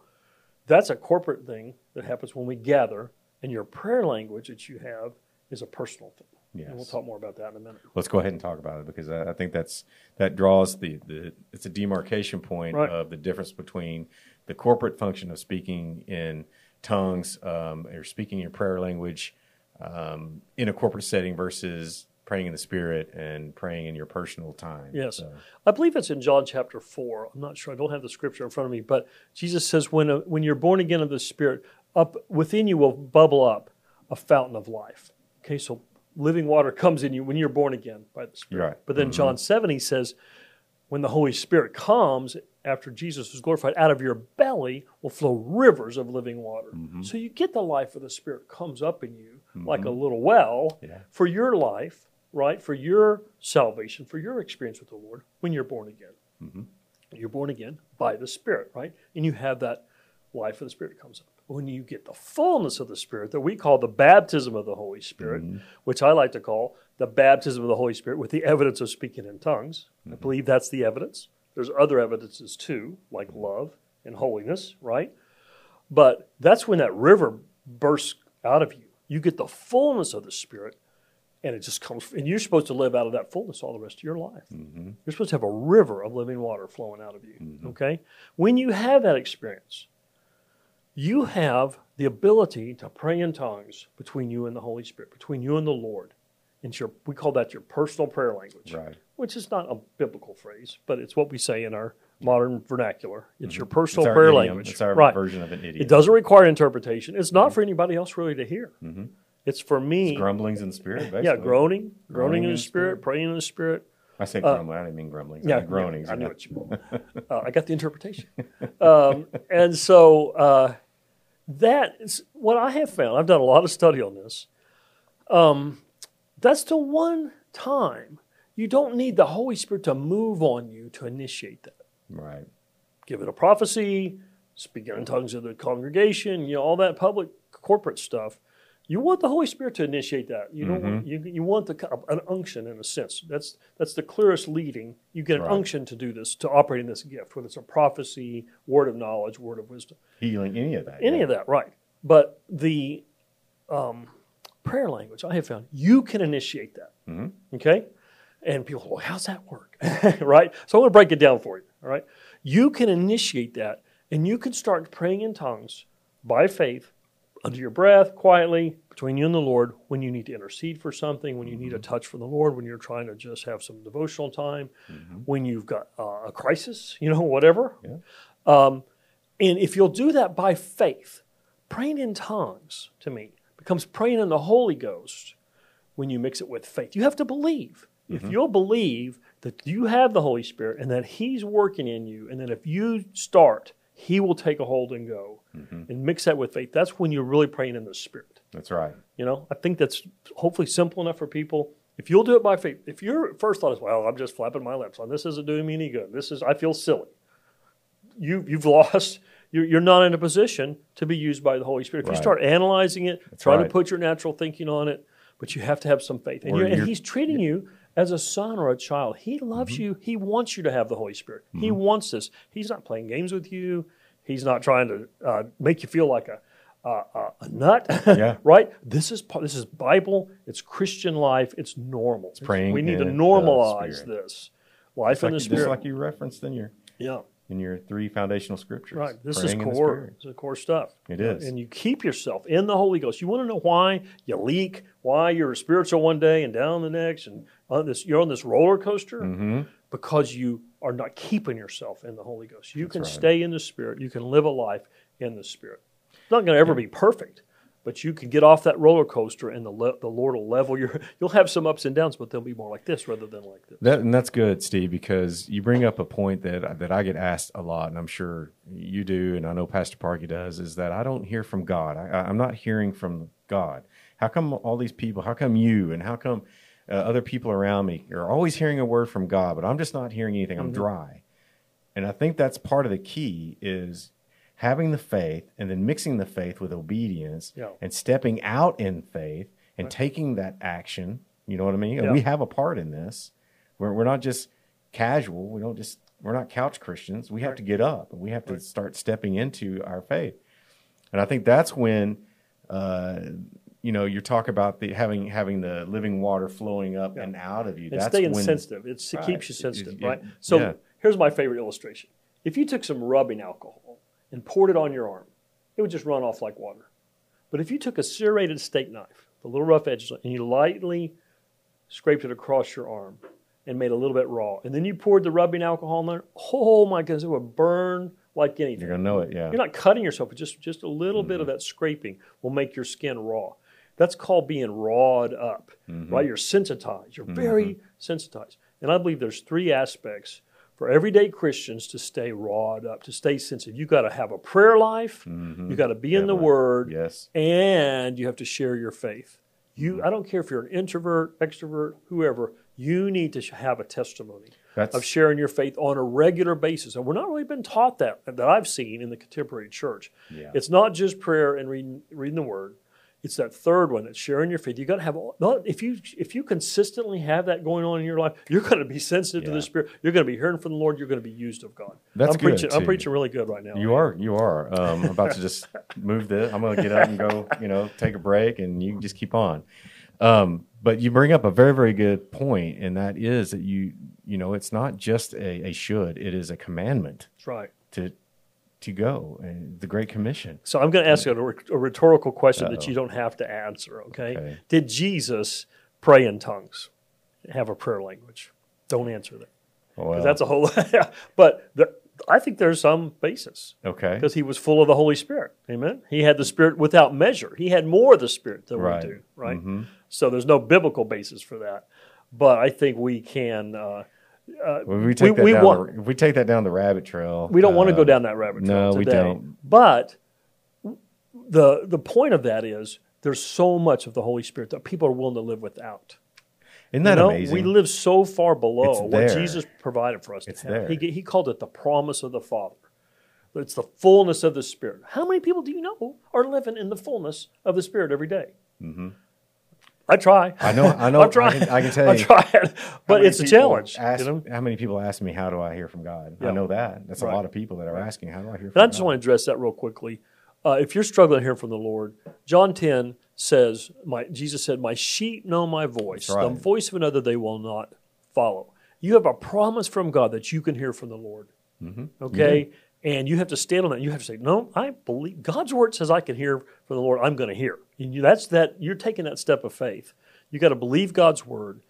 that's a corporate thing that happens when we gather, and your prayer language that you have is a personal thing. And we'll talk more about that in a minute. Let's go ahead and talk about it because I, I think that's that draws the, the it's a demarcation point Right. of the difference between the corporate function of speaking in tongues um, or speaking your prayer language um, in a corporate setting versus praying in the spirit and praying in your personal time. Yes. So, I believe it's in John chapter 4. I'm not sure. I don't have the scripture in front of me, but Jesus says when, uh when you're born again of the Spirit, up within you will bubble up a fountain of life. Okay, so living water comes in you when you're born again by the Spirit. Right. But then John 7, he says, when the Holy Spirit comes after Jesus was glorified, out of your belly will flow rivers of living water. So you get the life of the Spirit comes up in you like a little well Yeah. for your life, right? For your salvation, for your experience with the Lord when you're born again. Mm-hmm. You're born again by the Spirit, right? And you have that life of the Spirit comes up. When you get the fullness of the Spirit that we call the baptism of the Holy Spirit, mm-hmm. which I like to call the baptism of the Holy Spirit with the evidence of speaking in tongues. I mm-hmm. believe that's the evidence. There's other evidences too, like love and holiness, right? But that's when that river bursts out of you. You get the fullness of the Spirit, and it just comes. And you're supposed to live out of that fullness all the rest of your life. Mm-hmm. You're supposed to have a river of living water flowing out of you. Mm-hmm. Okay? When you have that experience, you have the ability to pray in tongues between you and the Holy Spirit, between you and the Lord. It's your, we call that your personal prayer language Right. which is not a biblical phrase, but it's what we say in our modern vernacular. It's your mm-hmm. personal Mm-hmm. It's prayer idiom. language. It's our right. version of an idiom. It doesn't require interpretation. It's not for anybody else really to hear. It's for me. grumblings in the spirit. Basically. yeah, groaning, groaning, Groaning in in the the spirit, praying in the spirit. I say grumbling. I didn't mean grumblings. I Yeah, meant groanings. I know. what you mean. uh, I got the interpretation. Um, and so uh, that is what I have found. I've done a lot of study on this. Um, that's the one time you don't need the Holy Spirit to move on you to initiate that. Right. Give it a prophecy, speak in tongues of the congregation, you know, all that public corporate stuff. You want the Holy Spirit to initiate that. You don't. Want, you, you want the an unction in a sense. That's that's the clearest leading. You get an Right. unction to do this, to operate in this gift, whether it's a prophecy, word of knowledge, word of wisdom, Healing, any of that. any of that, right? But the um, prayer language, I have found you can initiate that. Okay, and people, well, how's that work? right? So I'm going to break it down for you. All right, you can initiate that, and you can start praying in tongues by faith, under your breath, quietly, between you and the Lord, when you need to intercede for something, when you need a touch from the Lord, when you're trying to just have some devotional time, when you've got uh, a crisis, you know, whatever. Yeah. Um, and if you'll do that by faith, praying in tongues to me becomes praying in the Holy Ghost when you mix it with faith. You have to believe. If you'll believe that you have the Holy Spirit and that He's working in you, and that if you start, He will take a hold and go, and mix that with faith, that's when you're really praying in the Spirit. That's right. You know, I think that's hopefully simple enough for people. If you'll do it by faith, if your first thought is, "Well, I'm just flapping my lips on this, isn't doing me any good. This is, I feel silly." You you've lost. You're, you're not in a position to be used by the Holy Spirit. If you start analyzing it, try to right. put your natural thinking on it, but you have to have some faith. And, you're, and He's treating you as a son or a child. He loves Mm-hmm. you. He wants you to have the Holy Spirit. He wants this. He's not playing games with you. He's not trying to uh, make you feel like a uh, uh, a nut. Yeah. right? This is this is Bible. It's Christian life. It's normal. praying we need to normalize this life Just in like, the Spirit. just like you referenced in your yeah, in your three foundational scriptures. Right. This is core. This is core stuff. It is. And you keep yourself in the Holy Ghost. You want to know why you leak, why you're spiritual one day and down the next, and on this you're on this roller coaster hmm because you are not keeping yourself in the Holy Ghost. You That's can right. stay in the Spirit. You can live a life in the Spirit. It's not going to ever be perfect, but you can get off that roller coaster, and the le- the Lord will level your. You'll have some ups and downs, but they'll be more like this rather than like this. That, and that's good, Steve, because you bring up a point that that I get asked a lot, and I'm sure you do, and I know Pastor Parky does, is that I don't hear from God. I, I'm not hearing from God. How come all these people? How come you? And how come uh, other people around me are always hearing a word from God, but I'm just not hearing anything. I'm dry. And I think that's part of the key is having the faith and then mixing the faith with obedience Yeah. and stepping out in faith and taking that action. You know what I mean? Yeah. we have a part in this. We're, we're not just casual. We don't just, we're not couch Christians. We have to get up and we have to start stepping into our faith. And I think that's when, uh, you know, you talk about the having having the living water flowing up and out of you. and that's staying when, sensitive. It's, it Right. keeps you sensitive, it- right? So yeah. here's my favorite illustration. If you took some rubbing alcohol and poured it on your arm, it would just run off like water. But if you took a serrated steak knife, the little rough edges, and you lightly scraped it across your arm and made a little bit raw, and then you poured the rubbing alcohol in there, oh my goodness, it would burn like anything. You're gonna know it, yeah. You're not cutting yourself, but just, just a little bit Mm-hmm. of that scraping will make your skin raw. That's called being rawed up, Mm-hmm. right? You're sensitized. You're very sensitized. And I believe there's three aspects for everyday Christians to stay rawed up, to stay sensitive. You got to have a prayer life. You got to be in the Definitely. Word, Yes. and you have to share your faith. You, Mm-hmm. I don't care if you're an introvert, extrovert, whoever. You need to have a testimony That's of sharing your faith on a regular basis. And we're not really been taught that that I've seen in the contemporary church. Yeah. It's not just prayer and reading, reading the word. It's that third one that's sharing your faith. You got to have all- if you if you consistently have that going on in your life, you're going to be sensitive to the Spirit. You're going to be hearing from the Lord. You're going to be used of God. That's I'm good, preaching. I'm preaching really good right now. You are, you are. Um, I'm about to just move this. I'm going to get up and go, you know, take a break, and you can just keep on. Um, but you bring up a very, very good point, and that is that you, you know, it's not just a, a should; it is a commandment That's right. to to go, and the Great Commission. So I'm going to ask you a, a rhetorical question that Uh-oh. you don't have to answer. Okay? Okay. Did Jesus pray in tongues? Have a prayer language? Don't answer that. Well, that's a whole. but there, I think there's some basis okay. because he was full of the Holy Spirit. Amen. He had the Spirit without measure. He had more of the Spirit than Right. we do. Right. Mhm. So there's no biblical basis for that. But I think we can. Uh, uh, we take that we down, want- the, if we take that down the rabbit trail, we don't want to uh, go down that rabbit trail no, we don't. But the the point of that is there's so much of the Holy Spirit that people are willing to live without. Isn't that You know, amazing? We live so far below what. Jesus provided for us. to It's have. there. He, he called it the promise of the Father. It's the fullness of the Spirit. How many people do you know are living in the fullness of the Spirit every day? I try. Mm-hmm. I know. I know. I'm trying. I can, I can tell I'm you. trying, How but it's a challenge. Ask, you know? How many people ask me, "How do I hear from God?" Yeah. I know that. That's Right. a lot of people that are asking, "How do I hear And I God?" just want to address that real quickly. Uh, if you're struggling to hear from the Lord, John 10 says, my, Jesus said, My sheep know my voice. Right. The voice of another they will not follow. You have a promise from God that you can hear from the Lord. Mm-hmm. Okay? And you have to stand on that. You have to say, No, I believe God's word says I can hear from the Lord. I'm going to hear. And you, that's that you're taking that step of faith. You got to believe God's word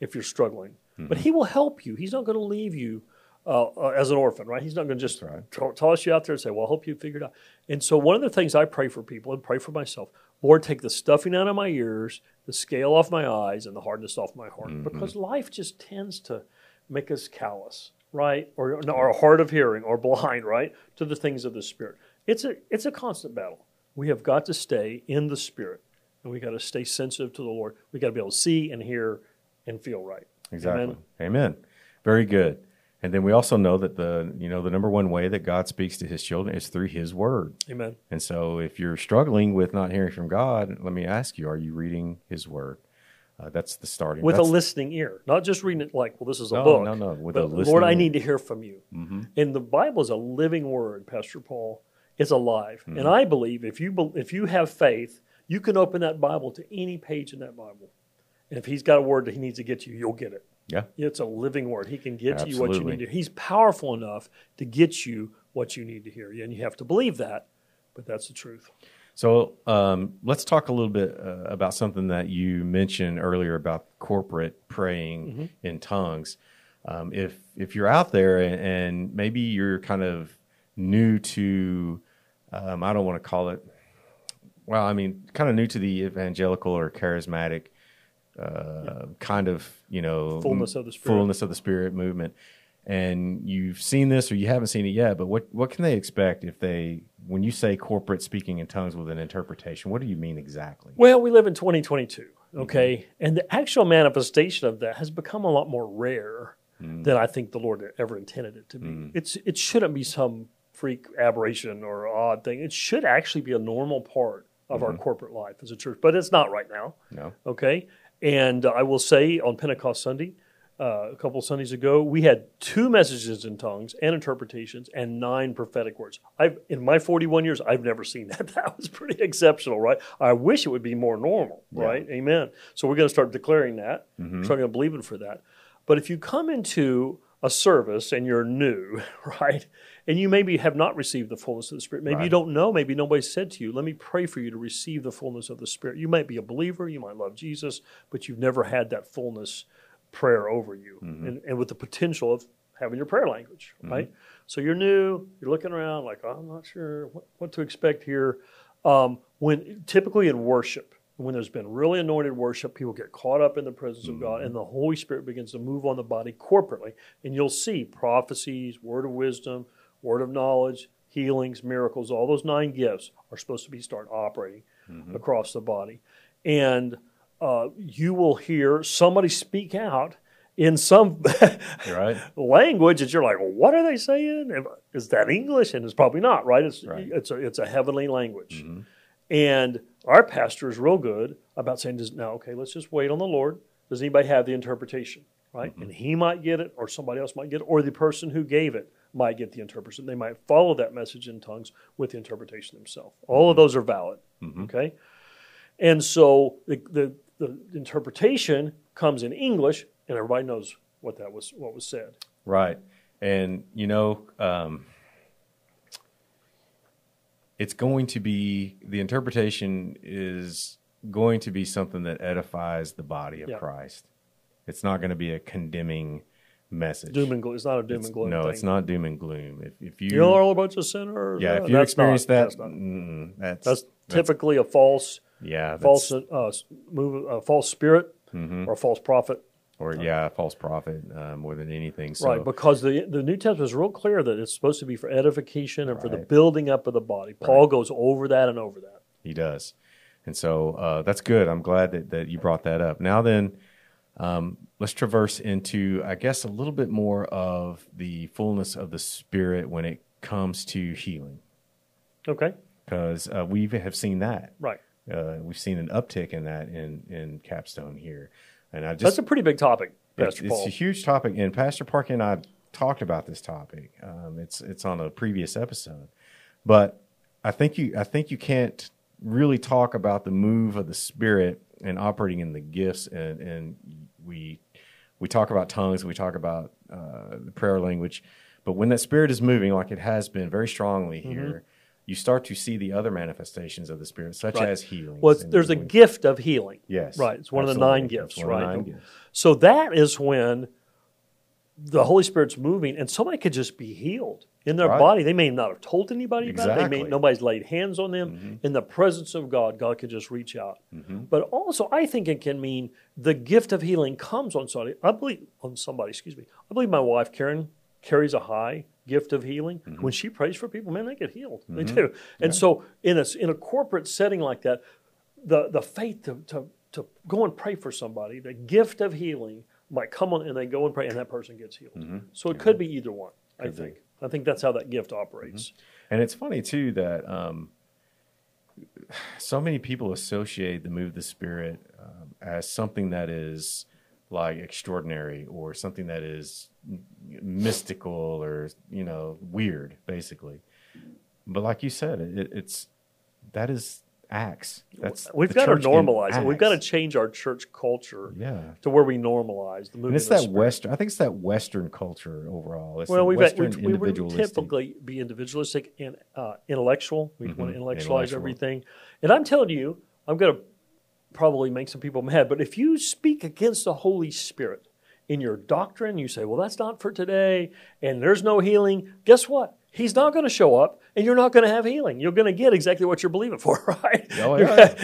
if you're struggling. Mm-hmm. But He will help you. He's not going to leave you uh, uh, as an orphan, right? He's not going to just right. to- toss you out there and say, "Well, I hope you it out." And so, one of the things I pray for people and pray for myself, Lord, take the stuffing out of my ears, the scale off my eyes, and the hardness off my heart, Mm-hmm. because life just tends to make us callous, right, or or hard of hearing, or blind, right, to the things of the Spirit. It's a it's a constant battle. We have got to stay in the Spirit, and we got to stay sensitive to the Lord. We got to be able to see and hear and feel right. Exactly. Amen. Amen. Very good. And then we also know that the you know the number one way that God speaks to His children is through His Word. Amen. And so, if you're struggling with not hearing from God, let me ask you: Are you reading His Word? Uh, that's the starting. with a that's, listening ear, not just reading it like, well, this is a No, book. no, no, with a Lord, listening I need to hear from you. Mhm. And the Bible is a living word, Pastor Paul. It's alive, Mm-hmm. and I believe if you bel- if you have faith, you can open that Bible to any page in that Bible, and if He's got a word that He needs to get you, you'll get it. Yeah. It's a living word. He can get to you what you need to. He's powerful enough to get you what you need to hear. And you have to believe that, but that's the truth. So um, let's talk a little bit uh, about something that you mentioned earlier about corporate praying Mm-hmm. in tongues. Um, if if you're out there and, and maybe you're kind of new to, um, I don't want to call it, well, I mean, kind of new to the evangelical or charismatic uh, kind of you know Fullness of the Spirit. fullness of the spirit movement. And you've seen this or you haven't seen it yet, but what, what can they expect if they, when you say corporate speaking in tongues with an interpretation, what do you mean exactly? Well, we live in 2022, okay? Mm-hmm. And the actual manifestation of that has become a lot more rare mm-hmm. than I think the Lord ever intended it to be. Mm-hmm. It's it shouldn't be some freak aberration or odd thing. It should actually be a normal part of our corporate life as a church, but it's not right now. No. Okay. And uh, I will say on Pentecost Sunday, uh, a couple Sundays ago, we had two messages in tongues and interpretations and nine prophetic words. I've in my 41 years, I've never seen that. That was pretty exceptional, right? I wish it would be more normal, right? Amen. So we're going to start declaring that. Mm-hmm. Starting to believe in for that. But if you come into a service and you're new, right, and you maybe have not received the fullness of the Spirit, maybe you don't know, maybe nobody said to you, let me pray for you to receive the fullness of the Spirit. You might be a believer, you might love Jesus, but you've never had that fullness prayer over you mm-hmm. and, and with the potential of having your prayer language, mm-hmm. right? So you're new, you're looking around like, oh, I'm not sure what, what to expect here. Um, when typically in worship, when there's been really anointed worship, people get caught up in the presence of God, mm-hmm. and the Holy Spirit begins to move on the body corporately. And you'll see prophecies, word of wisdom, word of knowledge, healings, miracles, all those nine gifts are supposed to be start operating across the body. And uh, you will hear somebody speak out in some Right? language that you're like, well, what are they saying? Is that English? And it's probably not, right? It's Right. it's a it's a heavenly language. Mm-hmm. And our pastor is real good about saying, now, okay, let's just wait on the Lord. Does anybody have the interpretation? Right? Mm-hmm. And he might get it, or somebody else might get it, or the person who gave it might get the interpretation. They might follow that message in tongues with the interpretation themselves. All of mm-hmm. those are valid. Okay. And so the, the, the interpretation comes in English, and everybody knows what that was what was said. Right. And, you know, um, it's going to be, the interpretation is going to be something that edifies the body of Yeah. Christ. It's not going to be a condemning message. Doom and gloom. It's not a doom It's- and gloom. no, thing. it's not doom and gloom. If, if you, You know, all a bunch of sinners. yeah, No, if you experience not- that, that's, not. mm, that's, That's typically a false, yeah, false, uh, move, a false spirit Mm-hmm. or a false prophet. or yeah, false prophet uh, more than anything. So, right, because the the New Testament is real clear that it's supposed to be for edification and for the building up of the body. Paul goes over that and over that. He does. And so uh, that's good. I'm glad that, that you brought that up. Now, then, um, let's traverse into, I guess, a little bit more of the fullness of the Spirit when it comes to healing, Okay, because uh, we have seen that. right. Uh, we've seen an uptick in that in, in Capstone here. And I just That's a pretty big topic, it's, Pastor it's Paul. a huge topic. And Pastor Parker and I talked about this topic. Um, it's, it's on a previous episode. But I think you I think you can't really talk about the move of the spirit and operating in the gifts and and we we talk about tongues we talk about uh, the prayer language but when that spirit is moving like it has been very strongly Mm-hmm. You start to see the other manifestations of the spirit such Right. as healing well, there's a gift of healing. yes Right, it's one of the nine gifts, It's one of right? nine gifts. So that is when the Holy Spirit's moving, and somebody could just be healed in their Right. body. They may not have told anybody about it. They may Mm-hmm. nobody's laid hands on them. In the presence of God, God could just reach out. But also, I think it can mean the gift of healing comes on somebody. I believe on somebody. Excuse me. I believe my wife Karen carries a high gift of healing. Mm-hmm. When she prays for people, man, they get healed. They do. And so, in a in a corporate setting like that, the the faith to, to to go and pray for somebody, the gift of healing might come on, and they go and pray, and that person gets healed. So it could be either one. I Mm-hmm. Be. think. I think that's how that gift operates. And it's funny too that um, so many people associate the move of the spirit um, as something that is like extraordinary or something that is mystical or you know weird, basically. But like you said, it, it's that is acts. That's We've got to normalize it. We've got to change our church culture Yeah. to where we normalize the And movement. it's that Spirit. Western. I think it's that Western culture overall. It's Well, we've, Western we, we would typically be individualistic and uh, intellectual. We want to intellectualize Intellectual. everything. And I'm telling you, I'm going to probably make some people mad, but if you speak against the Holy Spirit in your doctrine, you say, well, that's not for today, and there's no healing, guess what? He's not going to show up, and you're not going to have healing. You're going to get exactly what you're believing for, right? Oh, yeah.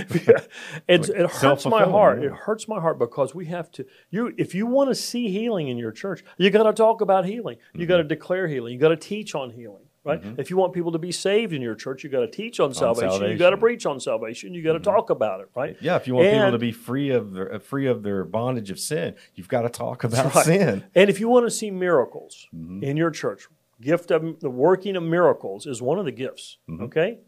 It's, Like it hurts my heart. It hurts my heart because we have to. You, if you want to see healing in your church, you got to talk about healing. You got to Mm-hmm. declare healing. You got to teach on healing. Right? If you want people to be saved in your church, you got to teach on, salvation. You got to. Mm-hmm. preach on salvation. You got to talk about it. Right? Yeah, if you want people to be free of their uh, free of their bondage of sin, you've got to talk about right. sin. And if you want to see miracles Mm-hmm. in your church, gift of the working of miracles is one of the gifts. Mm-hmm. Okay,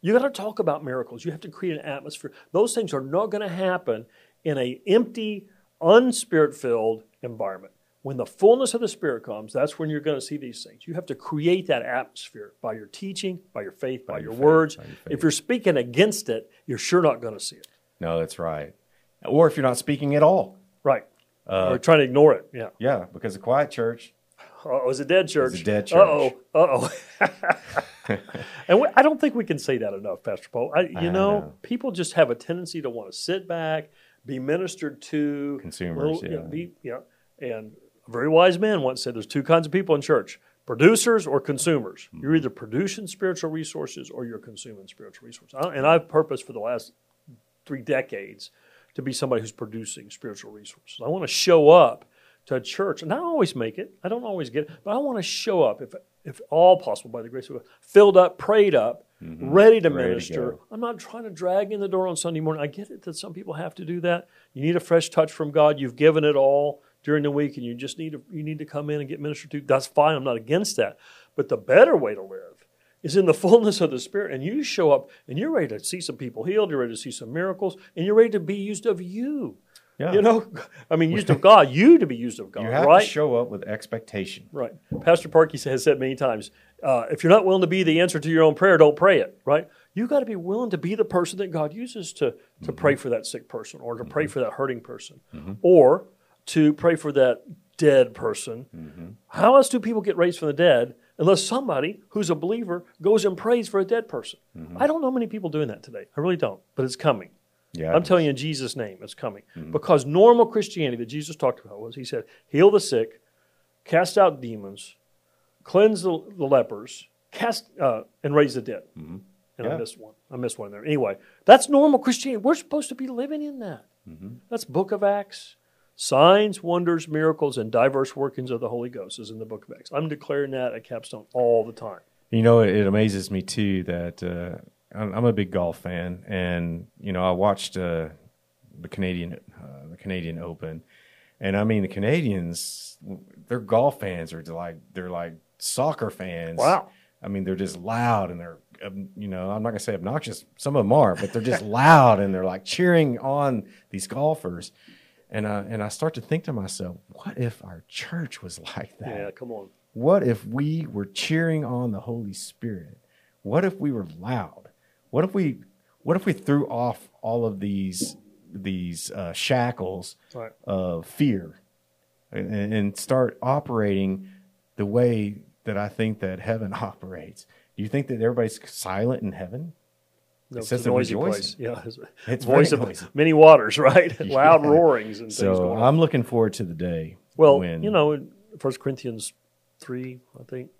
you got to talk about miracles. You have to create an atmosphere. Those things are not going to happen in a empty, unspirit filled environment. When the fullness of the Spirit comes, that's when you're going to see these things. You have to create that atmosphere by your teaching, by your faith, by, By your, your faith, words. by your. If you're speaking against it, you're sure not going to see it. No, that's right. Or if you're not speaking at all. Right. Uh, or trying to ignore it. Yeah. Yeah, because a quiet church. Oh, it was a dead church. a dead Uh oh. Uh oh. and we, I don't think we can say that enough, Pastor Paul. I, you I know, know. people just have a tendency to want to sit back, be ministered to. Consumers, yeah. be, yeah. And a very wise man once said there's two kinds of people in church producers or consumers. Mm-hmm. You're either producing spiritual resources or you're consuming spiritual resources. I- And I've purposed for the last three decades to be somebody who's producing spiritual resources. I want to show up to a church, and I don't always make it. I don't always get it, but I want to show up, if if all possible, by the grace of God, filled up, prayed up, ready to Mm-hmm. Ready to minister. go. I'm not trying to drag in the door on Sunday morning. I get it that some people have to do that. You need a fresh touch from God. You've given it all during the week, and you just need to you need to come in and get ministered to. That's fine. I'm not against that. But the better way to live is in the fullness of the Spirit. And you show up and you're ready to see some people healed, you're ready to see some miracles, and you're ready to be used of you. Yeah. You know, I mean, used of God, you to be used of God, You have right? to show up with expectation. right. Pastor Parkey has said many times uh, if you're not willing to be the answer to your own prayer, don't pray it, right? you got to be willing to be the person that God uses to, to Mm-hmm. pray for that sick person or to pray for that hurting person or to pray for that dead person. Mm-hmm. How else do people get raised from the dead unless somebody who's a believer goes and prays for a dead person? Mm-hmm. I don't know many people doing that today. I really don't, but it's coming. Yeah, I'm telling you in Jesus' name, it's coming. Mm-hmm. Because normal Christianity that Jesus talked about was he said, heal the sick, cast out demons, cleanse the, the lepers, cast uh, and raise the dead. And I Mm-hmm. Yeah. missed one. I missed one there. Anyway, that's normal Christianity. We're supposed to be living in that. Mm-hmm. That's Book of Acts. Signs, wonders, miracles, and diverse workings of the Holy Ghost is in the Book of Acts. I'm declaring that at Capstone all the time. You know, it, it amazes me too that uh, I'm, I'm a big golf fan, and you know, I watched uh, the Canadian uh, the Canadian Open, and I mean, the Canadians, their golf fans are like they're like soccer fans. Wow. I mean, they're just loud and they're, um, you know, I'm not gonna say obnoxious. Some of them are, but they're just loud and they're like cheering on these golfers. And I, and I start to think to myself, what if our church was like that? Yeah, come on. What if we were cheering on the Holy Spirit? What if we were loud? What if we what if we threw off all of these these uh, shackles Right. of fear and, and start operating the way that I think that heaven operates? Do you think that everybody's silent in heaven? No, it's a noisy rejoicing. place. Yeah, it's, It's voice of noisy. many waters, right? Loud roarings and things So. I'm looking forward to the day. Well, when, you know, in First Corinthians three, I think,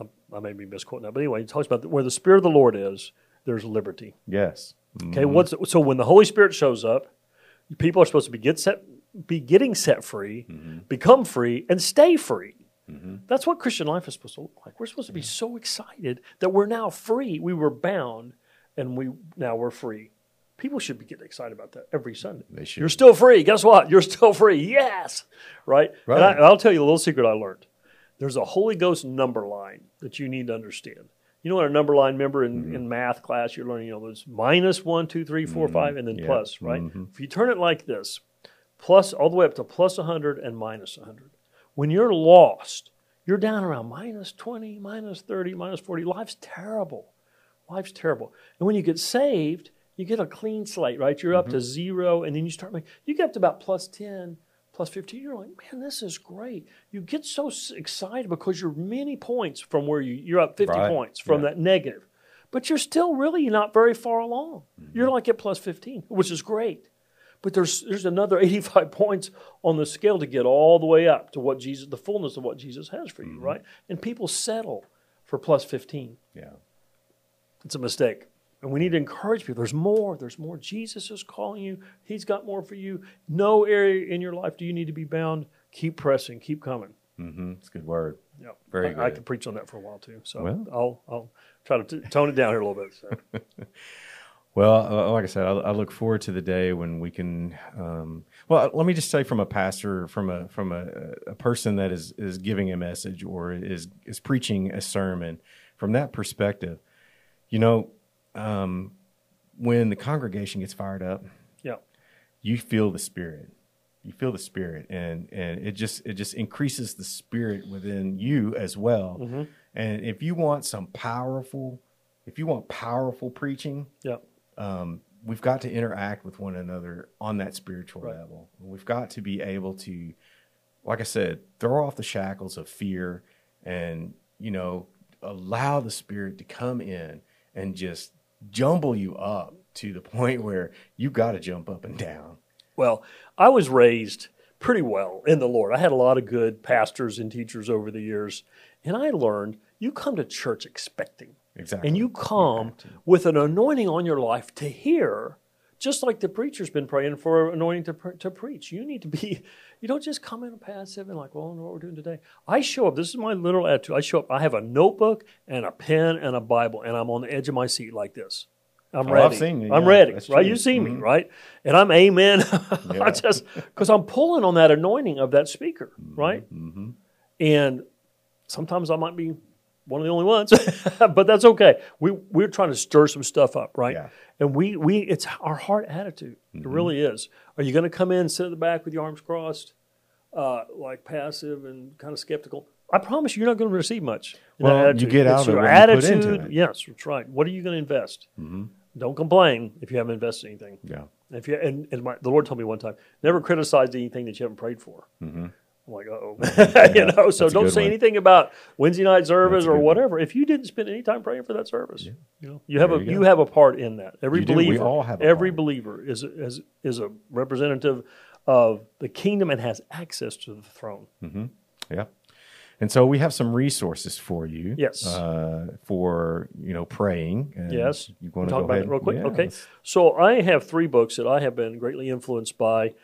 I, I may be misquoting that, but anyway, it talks about where the Spirit of the Lord is, there's liberty. yes, Okay, mm-hmm. what's so when the Holy Spirit shows up, people are supposed to be get set, be getting set free, mm-hmm. become free, and stay free. Mm-hmm. That's what Christian life is supposed to look like. We're supposed to be so excited that we're now free. We were bound, and we now we're free. People should be getting excited about that every Sunday. They should. You're still free. Guess what? You're still free. Yes, right. Right. And, I, and I'll tell you a little secret I learned. There's a Holy Ghost number line that you need to understand. You know what a number line? Remember in, Mm-hmm. in math class, you're learning, you know, there's minus one, two, three, four, five, and then Yeah. plus, right? Mhm. If you turn it like this, plus all the way up to plus 100 and minus 100. When you're lost, you're down around minus 20, minus 30, minus 40. Life's terrible. Life's terrible. And when you get saved, you get a clean slate, right? You're up to mm-hmm. zero, and then you start making, you get up to about plus 10, plus 15. You're like, man, this is great. You get so excited because you're many points from where you, you're up 50 Right. points from Yeah. that negative. But you're still really not very far along. Mm-hmm. You're like at plus 15, which is great. But there's there's another 85 points on the scale to get all the way up to what Jesus, the fullness of what Jesus has for you, mm-hmm. right? And people settle for plus 15. Yeah. It's a mistake. And we need to encourage people. There's more. There's more. Jesus is calling you. He's got more for you. No area in your life do you need to be bound. Keep pressing. Keep coming. Mm-hmm. It's a good word. Yeah, Very I, I could preach on that for a while too. So Well. I'll I'll try to t- tone it down here a little bit. So. Well, uh, like I said, I, I look forward to the day when we can. Um, well, let me just say, from a pastor, from a from a, a person that is is giving a message or is is preaching a sermon, from that perspective, you know, um, when the congregation gets fired up, yeah, you feel the spirit. You feel the spirit, and and it just it just increases the spirit within you as well. Mm-hmm. And if you want some powerful, if you want powerful preaching, yeah, um, we've got to interact with one another on that spiritual Right. level. We've got to be able to, like I said, throw off the shackles of fear and, you know, allow the spirit to come in and just jumble you up to the point where you've got to jump up and down. Well, I was raised pretty well in the Lord. I had a lot of good pastors and teachers over the years, and I learned you come to church expecting. Exactly. And you come with an anointing on your life to hear, just like the preacher's been praying for anointing to, to preach. You need to be, you don't just come in passive and like, well, I don't know what we're doing today. I show up, this is my literal attitude. I show up, I have a notebook and a pen and a Bible, and I'm on the edge of my seat like this. I'm Oh, ready. you, I'm ready, that's right? true. You see me, Mhm. right? And I'm amen. I just, because I'm pulling on that anointing of that speaker, right? Mm-hmm. And sometimes I might be one of the only ones, but that's okay. We we're trying to stir some stuff up, right? Yeah. And we we it's our heart attitude. It really is. Are you going to come in, sit at the back with your arms crossed, uh, like passive and kind of skeptical? I promise you, you're not going to receive much. Well, you get out It's of it your what you put attitude. Yes, that's right. What are you going to invest? Mm-hmm. Don't complain if you haven't invested anything. Yeah. If you and, and my, the Lord told me one time, never criticize anything that you haven't prayed for. Mm-hmm. I'm like, oh, you know. So don't say one. anything about Wednesday night service or good one. whatever. If you didn't spend any time praying for that service, you know, you have There a you you, have a part in that. Every You do. We believer, all have every part. believer is a, is is a representative of the kingdom and has access to the throne. Yeah. And so we have some resources for you. Yes. Uh, for you know praying. And Yes. You want to talk go about ahead? it real quick. Yeah, okay. let's- So I have three books that I have been greatly influenced by.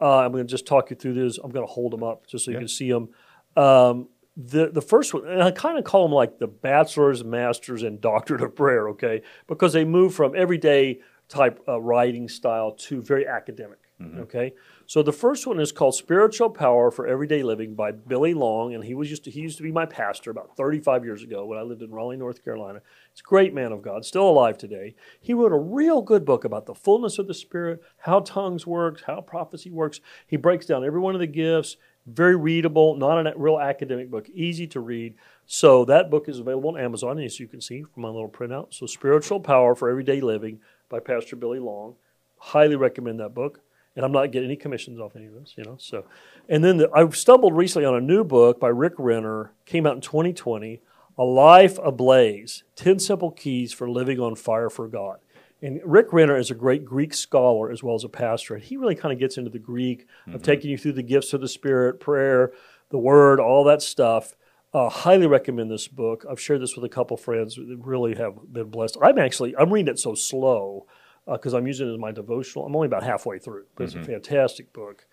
Uh, I'm going to just talk you through these. I'm going to hold them up just so you Yeah. can see them. Um, the the first one, and I kind of call them like the bachelor's, masters, and doctorate of prayer. Okay, because they move from everyday type uh, writing style to very academic. Okay, so the first one is called "Spiritual Power for Everyday Living" by Billy Long, and he was used to he used to be my pastor about 35 years ago when I lived in Raleigh, North Carolina. He's a great man of God, still alive today. He wrote a real good book about the fullness of the Spirit, how tongues works, how prophecy works. He breaks down every one of the gifts. Very readable, not a real academic book, easy to read. So that book is available on Amazon, as you can see from my little printout. So "Spiritual Power for Everyday Living" by Pastor Billy Long. Highly recommend that book and I'm not getting any commissions off any of this, you know. So, and then the, I stumbled recently on a new book by Rick Renner, came out in 2020, "A Life Ablaze: Ten Simple Keys for Living on Fire for God." And Rick Renner is a great Greek scholar as well as a pastor, and he really kind of gets into the Greek of taking you through the gifts of the Spirit, prayer, the Word, all that stuff. Uh, highly recommend this book. I've shared this with a couple friends that really have been blessed. I'm actually I'm reading it so slow because I'm using it as my devotional. I'm only about halfway through, but it's a fantastic book.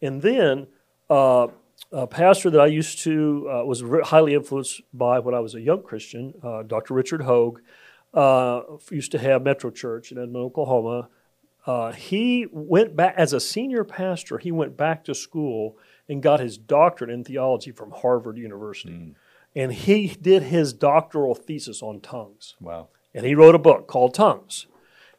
And then uh, a pastor that I used to uh, was re- highly influenced by when I was a young Christian, uh, Dr. Richard Hogue, uh, used to have Metro Church in Edmond, Oklahoma. Uh, he went back as a senior pastor. He went back to school and got his doctorate in theology from Harvard University, and he did his doctoral thesis on tongues. Wow. And he wrote a book called Tongues.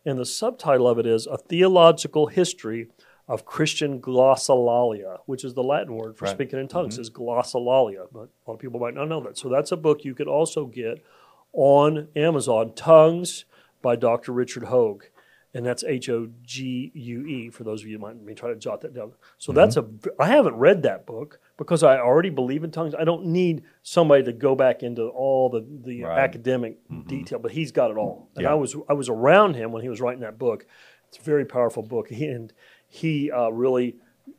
And the subtitle of it is A Theological History of Christian Glossolalia, which is the Latin word for Right. speaking in tongues, mm-hmm. is glossolalia. But a lot of people might not know that. So that's a book you could also get on Amazon, Tongues by Dr. Richard Hogue. And that's H O G U E for those of you who might be trying to jot that down. So mm-hmm. that's a, I haven't read that book because I already believe in tongues. I don't need somebody to go back into all the, the Right. academic detail, but he's got it all. And Yeah. I was, I was around him when he was writing that book. It's a very powerful book. He, and he uh, really,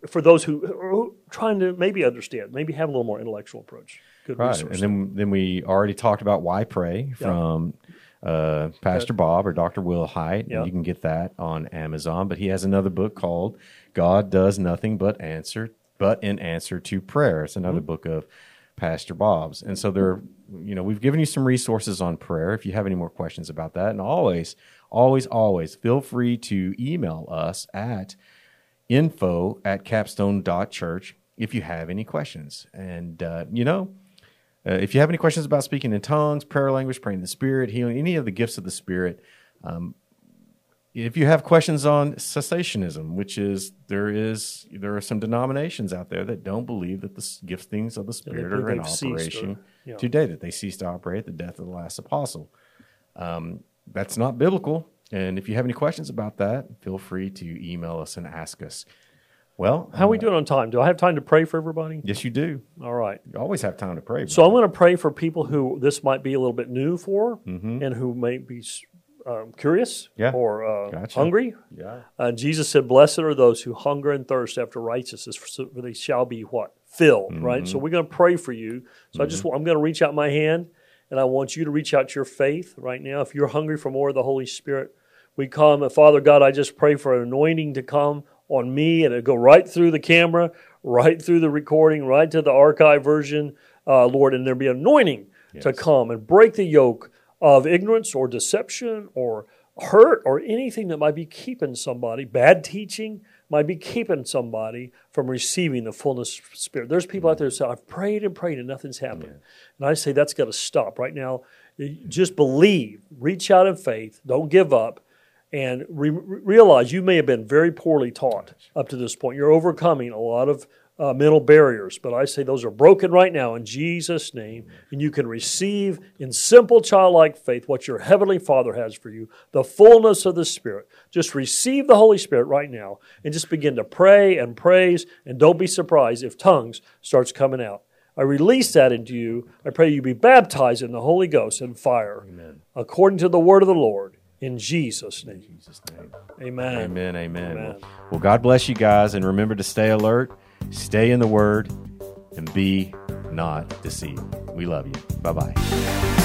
for those who are trying to maybe understand, maybe have a little more intellectual approach. Good Right. resource. And then then we already talked about why pray from uh, Pastor Bob or Dr. Wilhite. Yeah. You can get that on Amazon. But he has another book called God Does Nothing But Answer But in Answer to Prayer. It's another book of Pastor Bob's. And so there you know, we've given you some resources on prayer if you have any more questions about that. And always, always, always feel free to email us at info at capstone.church if you have any questions. And, uh, you know, uh, if you have any questions about speaking in tongues, prayer language, praying in the Spirit, healing, any of the gifts of the Spirit, um, if you have questions on cessationism, which is there is there are some denominations out there that don't believe that the giftings of the Spirit are in operation or- yeah. today, that they ceased to operate at the death of the last apostle. Um, that's not biblical. And if you have any questions about that, feel free to email us and ask us. Well, How are we doing on time? Do I have time to pray for everybody? yes, you do. All right. You always have time to pray. So I'm going to pray for people who this might be a little bit new for and who may be um, curious Mm-hmm. Yeah. or uh, Gotcha. hungry. yeah. Uh, Jesus said, Blessed are those who hunger and thirst after righteousness, for they shall be what? Filled, right? Mm-hmm. So we're going to pray for you. So I just I'm going to reach out my hand and I want you to reach out your faith right now. If you're hungry for more of the Holy Spirit, we come. And Father God, I just pray for an anointing to come on me and it go right through the camera, right through the recording, right to the archive version, uh, Lord, and there be anointing to come and break the yoke of ignorance or deception or hurt or anything that might be keeping somebody, bad teaching might be keeping somebody from receiving the fullness of Spirit. There's people out there who say, I've prayed and prayed and nothing's happened. And I say that's got to stop right now. Just believe, reach out in faith, don't give up, and re- realize you may have been very poorly taught up to this point. You're overcoming a lot of uh, mental barriers, but I say those are broken right now in Jesus' name, and you can receive in simple childlike faith what your heavenly Father has for you, the fullness of the Spirit. Just receive the Holy Spirit right now, and just begin to pray and praise, and don't be surprised if tongues starts coming out. I release that into you. I pray you be baptized in the Holy Ghost and fire, according to the word of the Lord, in Jesus' name. Jesus' name. Amen. Amen. Amen. Amen. Well, God bless you guys, and remember to stay alert, stay in the Word, and be not deceived. We love you. Bye bye.